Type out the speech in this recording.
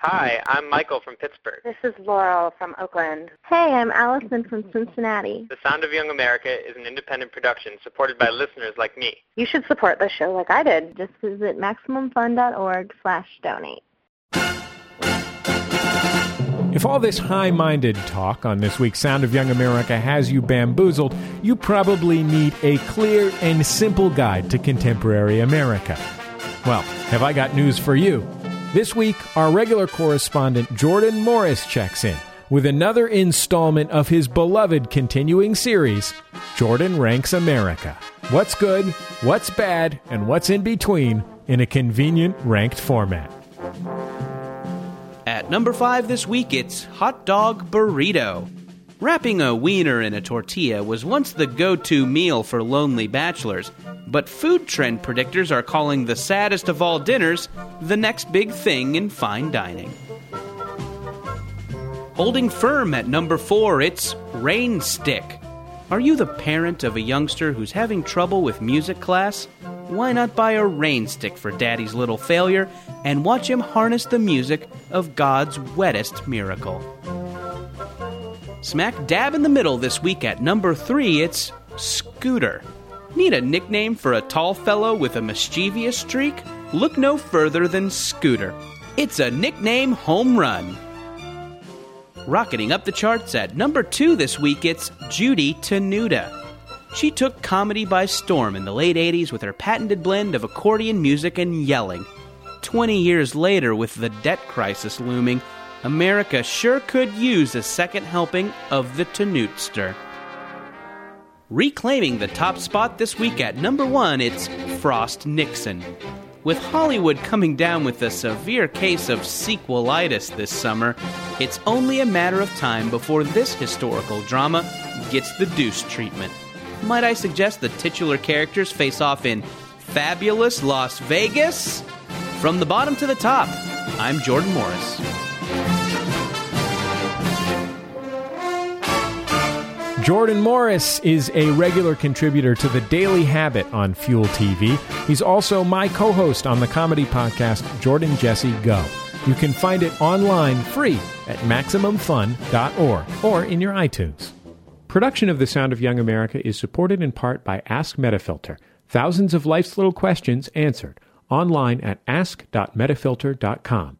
Hi, I'm Michael from Pittsburgh. This is Laurel from Oakland. Hey, I'm Allison from Cincinnati. The Sound of Young America is an independent production supported by listeners like me. You should support the show like I did. Just visit MaximumFun.org slash donate. If all this high minded talk on this week's Sound of Young America has you bamboozled, you probably need a clear and simple guide to contemporary America. Well, have I got news for you? This week, our regular correspondent Jordan Morris checks in with another installment of his beloved continuing series, Jordan Ranks America. What's good, what's bad, and what's in between in a convenient ranked format. At number five this week, it's Hot Dog Burrito. Wrapping a wiener in a tortilla was once the go to meal for lonely bachelors, but food trend predictors are calling the saddest of all dinners the next big thing in fine dining. Holding firm at number four, it's Rain Stick. Are you the parent of a youngster who's having trouble with music class? Why not buy a rain stick for daddy's little failure and watch him harness the music of God's wettest miracle? Smack dab in the middle this week at number three, it's Scooter. Need a nickname for a tall fellow with a mischievous streak? Look no further than Scooter. It's a nickname home run. Rocketing up the charts at number two this week, it's Judy Tenuta. She took comedy by storm in the late 80s with her patented blend of accordion music and yelling. 20 years later, with the debt crisis looming, America sure could use a second helping of the Tenutster. Reclaiming the top spot this week at number one, it's Frost Nixon. With Hollywood coming down with a severe case of sequelitis this summer, it's only a matter of time before this historical drama gets the deuce treatment. Might I suggest the titular characters face off in fabulous Las Vegas? From the bottom to the top, I'm Jordan Morris. Jordan Morris is a regular contributor to The Daily Habit on Fuel TV. He's also my co host on the comedy podcast Jordan Jesse Go. You can find it online free at MaximumFun.org or in your iTunes. Production of The Sound of Young America is supported in part by Ask Metafilter. Thousands of life's little questions answered online at ask.metafilter.com.